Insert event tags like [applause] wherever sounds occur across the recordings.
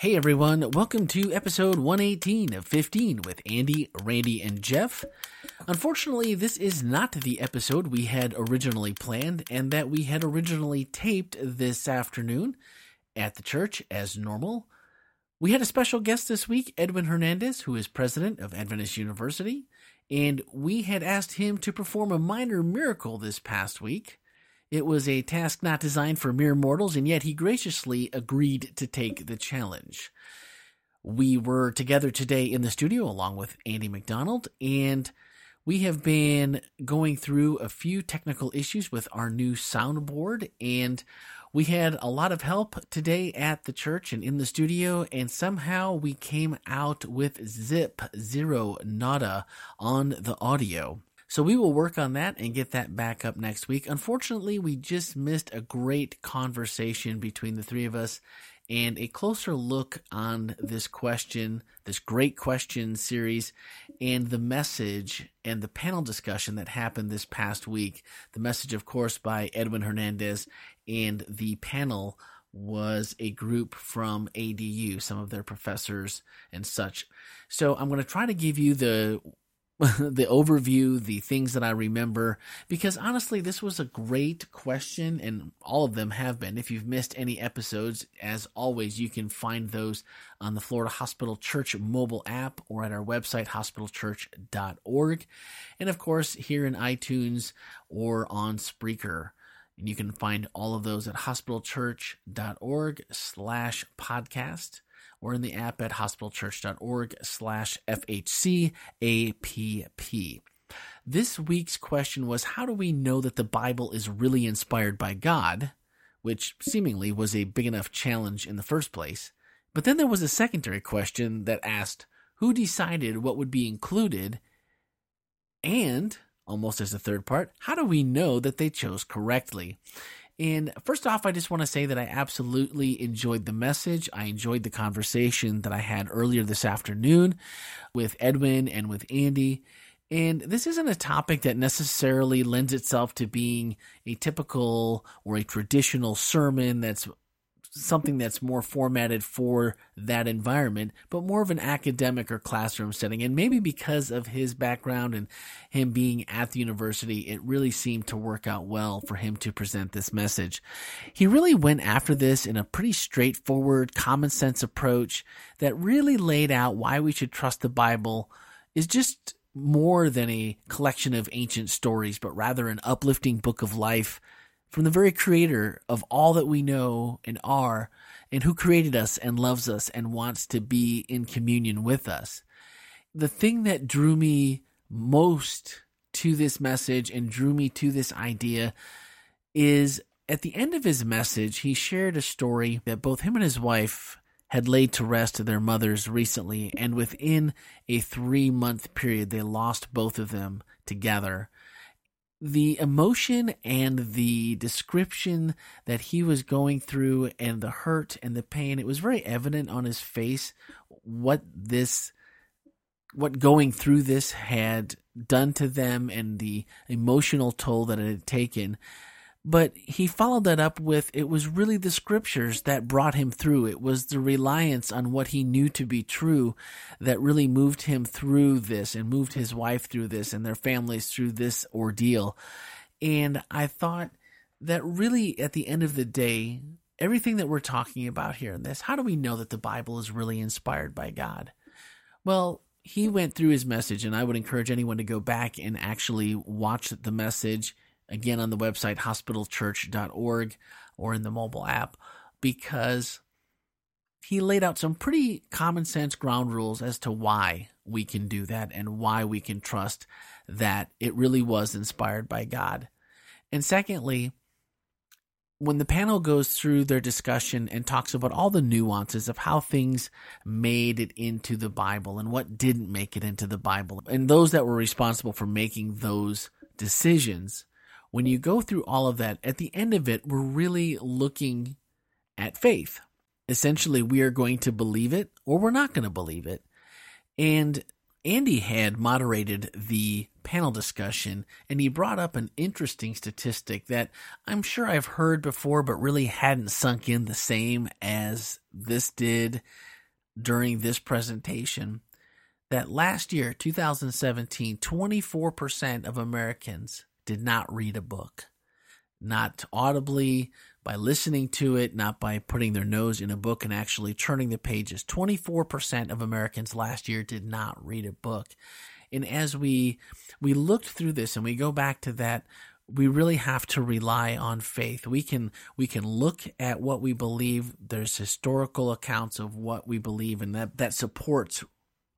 Hey everyone, welcome to episode 118 of 15 with Andy, Randy, and Jeff. Unfortunately, this is not the episode we had originally planned and that we had originally taped this afternoon at the church as normal. We had a special guest this week, Edwin Hernandez, who is president of Adventist University, and we had asked him to perform a minor miracle this past week. It was a task not designed for mere mortals, and yet he graciously agreed to take the challenge. We were together today in the studio along with Andy McDonald, and we have been going through a few technical issues with our new soundboard, and we had a lot of help today at the church and in the studio, and somehow we came out with zip, zero, nada on the audio. So we will work on that and get that back up next week. Unfortunately, we just missed a great conversation between the three of us and a closer look on this question, this great question series, and the message and the panel discussion that happened this past week. The message, of course, by Edwin Hernandez, and the panel was a group from ADU, some of their professors and such. So I'm going to try to give you the [laughs] the overview, the things that I remember, because honestly, this was a great question, and all of them have been. If you've missed any episodes, as always, you can find those on the Florida Hospital Church mobile app or at our website, hospitalchurch.org. And of course, here in iTunes or on Spreaker. And you can find all of those at hospitalchurch.org slash podcast or in the app at hospitalchurch.org slash FHCAPP. This week's question was How do we know that the Bible is really inspired by God? Which seemingly was a big enough challenge in the first place. But then there was a secondary question that asked Who decided what would be included? And, almost as a third part, how do we know that they chose correctly? And first off, I just want to say that I absolutely enjoyed the message. I enjoyed the conversation that I had earlier this afternoon with Edwin and with Andy. And this isn't a topic that necessarily lends itself to being a typical or a traditional sermon that's something that's more formatted for that environment, but more of an academic or classroom setting. And maybe because of his background and him being at the university, it really seemed to work out well for him to present this message. He really went after this in a pretty straightforward, common sense approach that really laid out why we should trust the Bible is just more than a collection of ancient stories, but rather an uplifting book of life from the very creator of all that we know and are, and who created us and loves us and wants to be in communion with us. The thing that drew me most to this message and drew me to this idea is at the end of his message, he shared a story that both him and his wife had laid to rest their mothers recently, and within a three month period, they lost both of them together the emotion and the description that he was going through and the hurt and the pain it was very evident on his face what this what going through this had done to them and the emotional toll that it had taken but he followed that up with it was really the scriptures that brought him through. It was the reliance on what he knew to be true that really moved him through this and moved his wife through this and their families through this ordeal. And I thought that really at the end of the day, everything that we're talking about here in this, how do we know that the Bible is really inspired by God? Well, he went through his message, and I would encourage anyone to go back and actually watch the message again on the website hospitalchurch.org or in the mobile app because he laid out some pretty common sense ground rules as to why we can do that and why we can trust that it really was inspired by God. And secondly, when the panel goes through their discussion and talks about all the nuances of how things made it into the Bible and what didn't make it into the Bible, and those that were responsible for making those decisions, when you go through all of that, at the end of it, we're really looking at faith. Essentially, we are going to believe it or we're not going to believe it. And Andy had moderated the panel discussion and he brought up an interesting statistic that I'm sure I've heard before, but really hadn't sunk in the same as this did during this presentation that last year, 2017, 24% of Americans did not read a book. Not audibly, by listening to it, not by putting their nose in a book and actually turning the pages. 24% of Americans last year did not read a book. And as we we looked through this and we go back to that we really have to rely on faith. We can we can look at what we believe. There's historical accounts of what we believe, and that that supports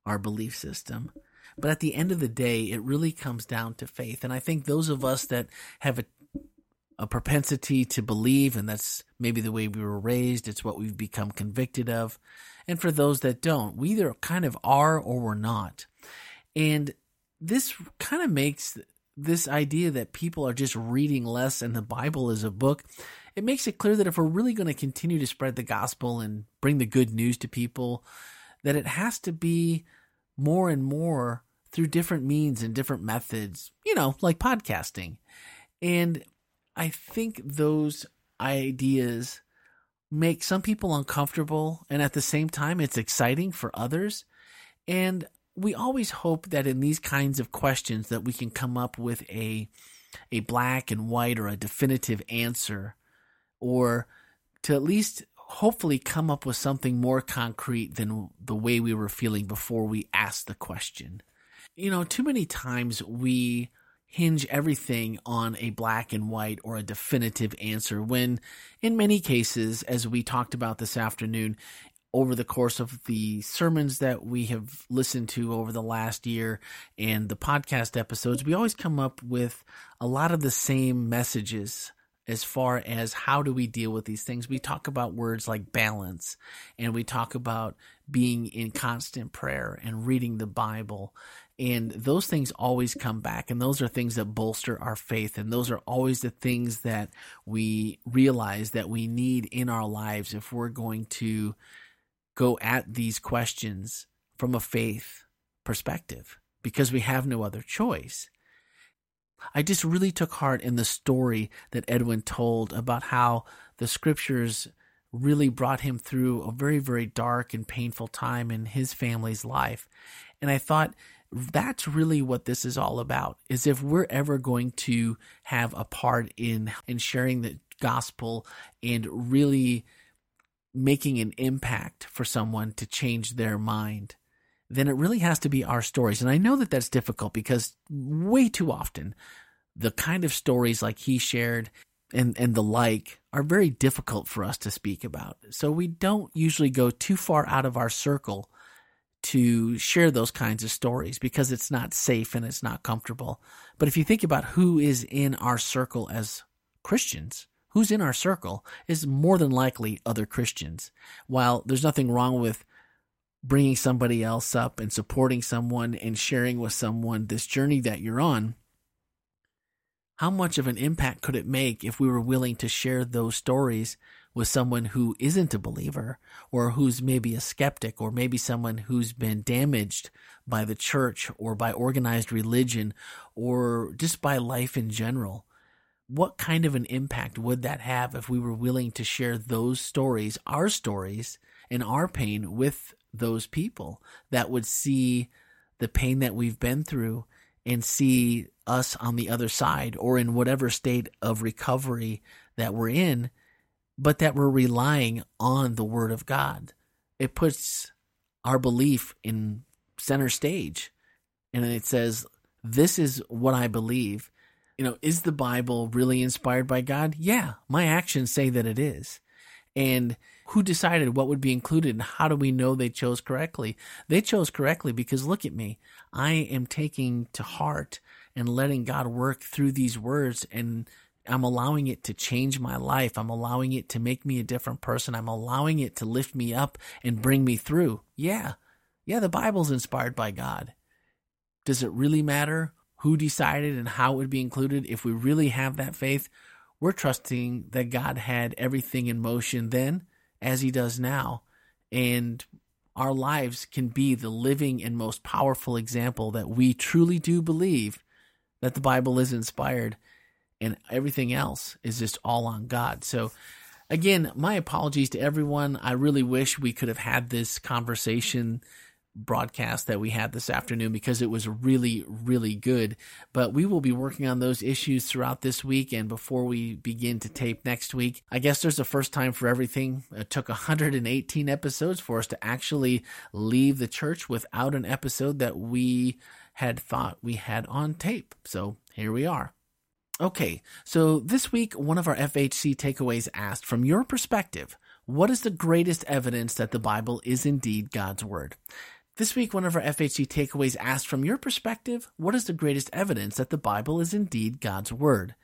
our belief system. But at the end of the day, it really comes down to faith. And I think those of us that have a a propensity to believe, and that's maybe the way we were raised. It's what we've become convicted of. And for those that don't, we either kind of are or we're not. And this kind of makes this idea that people are just reading less and the Bible is a book, it makes it clear that if we're really going to continue to spread the gospel and bring the good news to people, that it has to be more and more through different means and different methods, you know, like podcasting. And I think those ideas make some people uncomfortable and at the same time it's exciting for others. And we always hope that in these kinds of questions that we can come up with a a black and white or a definitive answer or to at least hopefully come up with something more concrete than the way we were feeling before we asked the question. You know, too many times we hinge everything on a black and white or a definitive answer when in many cases as we talked about this afternoon over the course of the sermons that we have listened to over the last year and the podcast episodes, we always come up with a lot of the same messages as far as how do we deal with these things. We talk about words like balance and we talk about being in constant prayer and reading the Bible. And those things always come back. And those are things that bolster our faith. And those are always the things that we realize that we need in our lives if we're going to go at these questions from a faith perspective because we have no other choice. I just really took heart in the story that Edwin told about how the scriptures really brought him through a very, very dark and painful time in his family's life. And I thought that's really what this is all about is if we're ever going to have a part in in sharing the gospel and really making an impact for someone to change their mind, then it really has to be our stories. And I know that that's difficult because way too often the kind of stories like he shared and, and the like are very difficult for us to speak about. So we don't usually go too far out of our circle to share those kinds of stories because it's not safe and it's not comfortable. But if you think about who is in our circle as Christians, who's in our circle is more than likely other Christians. While there's nothing wrong with bringing somebody else up and supporting someone and sharing with someone this journey that you're on, how much of an impact could it make if we were willing to share those stories with someone who isn't a believer or who's maybe a skeptic or maybe someone who's been damaged by the church or by organized religion or just by life in general? what kind of an impact would that have if we were willing to share those stories, our stories, and our pain with those people that would see the pain that we've been through and see us on the other side or in whatever state of recovery that we're in, but that we're relying on the Word of God. It puts our belief in center stage. And it says, This is what I believe you know, is the Bible really inspired by God? Yeah, my actions say that it is. And who decided what would be included and how do we know they chose correctly? They chose correctly because look at me. I am taking to heart and letting God work through these words and I'm allowing it to change my life. I'm allowing it to make me a different person. I'm allowing it to lift me up and bring me through. Yeah. Yeah, the Bible's inspired by God. Does it really matter who decided and how it would be included, if we really have that faith, we're trusting that God had everything in motion then as he does now. And our lives can be the living and most powerful example that we truly do believe that the Bible is inspired and everything else is just all on God. So Again, my apologies to everyone. I really wish we could have had this conversation broadcast that we had this afternoon because it was really, really good. But we will be working on those issues throughout this week and before we begin to tape next week. I guess there's a first time for everything. It took 118 episodes for us to actually leave the church without an episode that we had thought we had on tape. So here we are. Okay, so this week, one of our FHC takeaways asked, from your perspective, what is the greatest evidence that the Bible is indeed God's Word? This week, one of our FHC takeaways asked from your perspective, what is the greatest evidence that the Bible is indeed God's Word?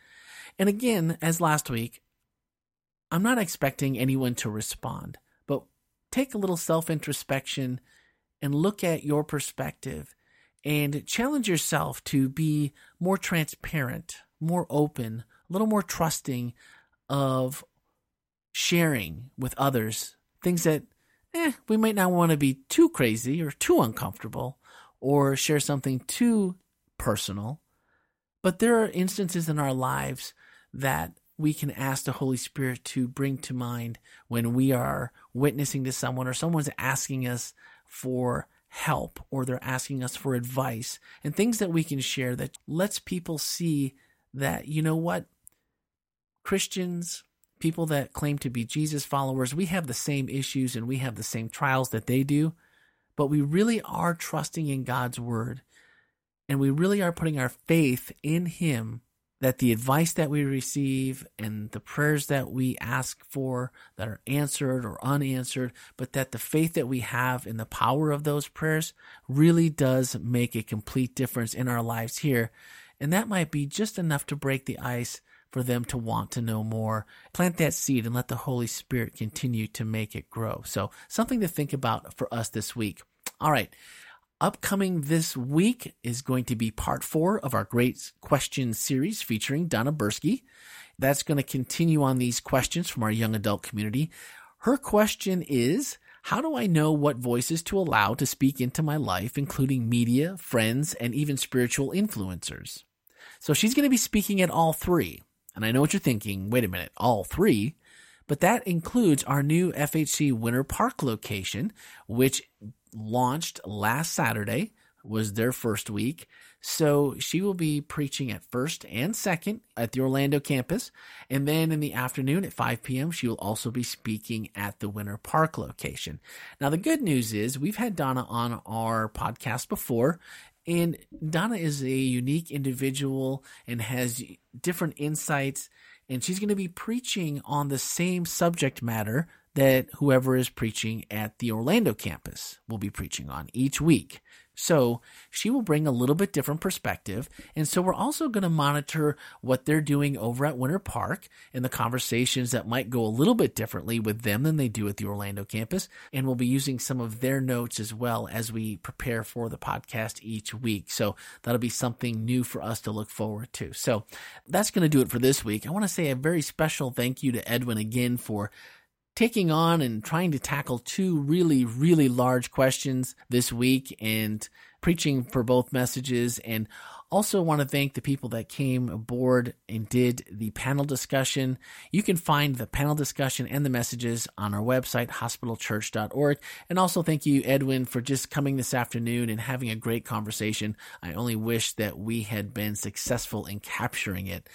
And again, as last week, I'm not expecting anyone to respond, but take a little self introspection and look at your perspective and challenge yourself to be more transparent, more open, a little more trusting of sharing with others things that eh, we might not want to be too crazy or too uncomfortable or share something too personal. But there are instances in our lives that we can ask the Holy Spirit to bring to mind when we are witnessing to someone or someone's asking us for help or they're asking us for advice and things that we can share that lets people see that, you know what? Christians, people that claim to be Jesus followers, we have the same issues and we have the same trials that they do, but we really are trusting in God's word and we really are putting our faith in Him that the advice that we receive and the prayers that we ask for that are answered or unanswered, but that the faith that we have in the power of those prayers really does make a complete difference in our lives here. And that might be just enough to break the ice for them to want to know more. Plant that seed and let the Holy Spirit continue to make it grow. So, something to think about for us this week. All right. Upcoming this week is going to be part four of our Great Questions series featuring Donna Bursky. That's going to continue on these questions from our young adult community. Her question is How do I know what voices to allow to speak into my life, including media, friends, and even spiritual influencers? So she's going to be speaking at all three. And I know what you're thinking. Wait a minute, all three? But that includes our new FHC Winter Park location, which launched last Saturday, was their first week. So she will be preaching at first and second at the Orlando campus. And then in the afternoon at 5 p.m., she will also be speaking at the Winter Park location. Now, the good news is we've had Donna on our podcast before, and Donna is a unique individual and has different insights. And she's going to be preaching on the same subject matter that whoever is preaching at the Orlando campus will be preaching on each week. So she will bring a little bit different perspective. And so we're also going to monitor what they're doing over at Winter Park and the conversations that might go a little bit differently with them than they do at the Orlando campus. And we'll be using some of their notes as well as we prepare for the podcast each week. So that'll be something new for us to look forward to. So that's going to do it for this week. I want to say a very special thank you to Edwin again for taking on and trying to tackle two really, really large questions this week and preaching for both messages. And also want to thank the people that came aboard and did the panel discussion. You can find the panel discussion and the messages on our website, hospitalchurch.org. And also thank you, Edwin, for just coming this afternoon and having a great conversation. I only wish that we had been successful in capturing it.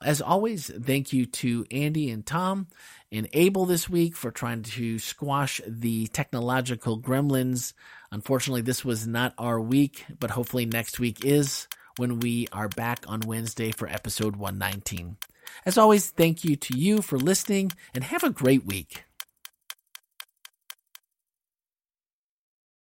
As always, thank you to Andy and Tom and Abel this week for trying to squash the technological gremlins. Unfortunately, this was not our week, but hopefully next week is when we are back on Wednesday for episode 119. As always, thank you to you for listening and have a great week.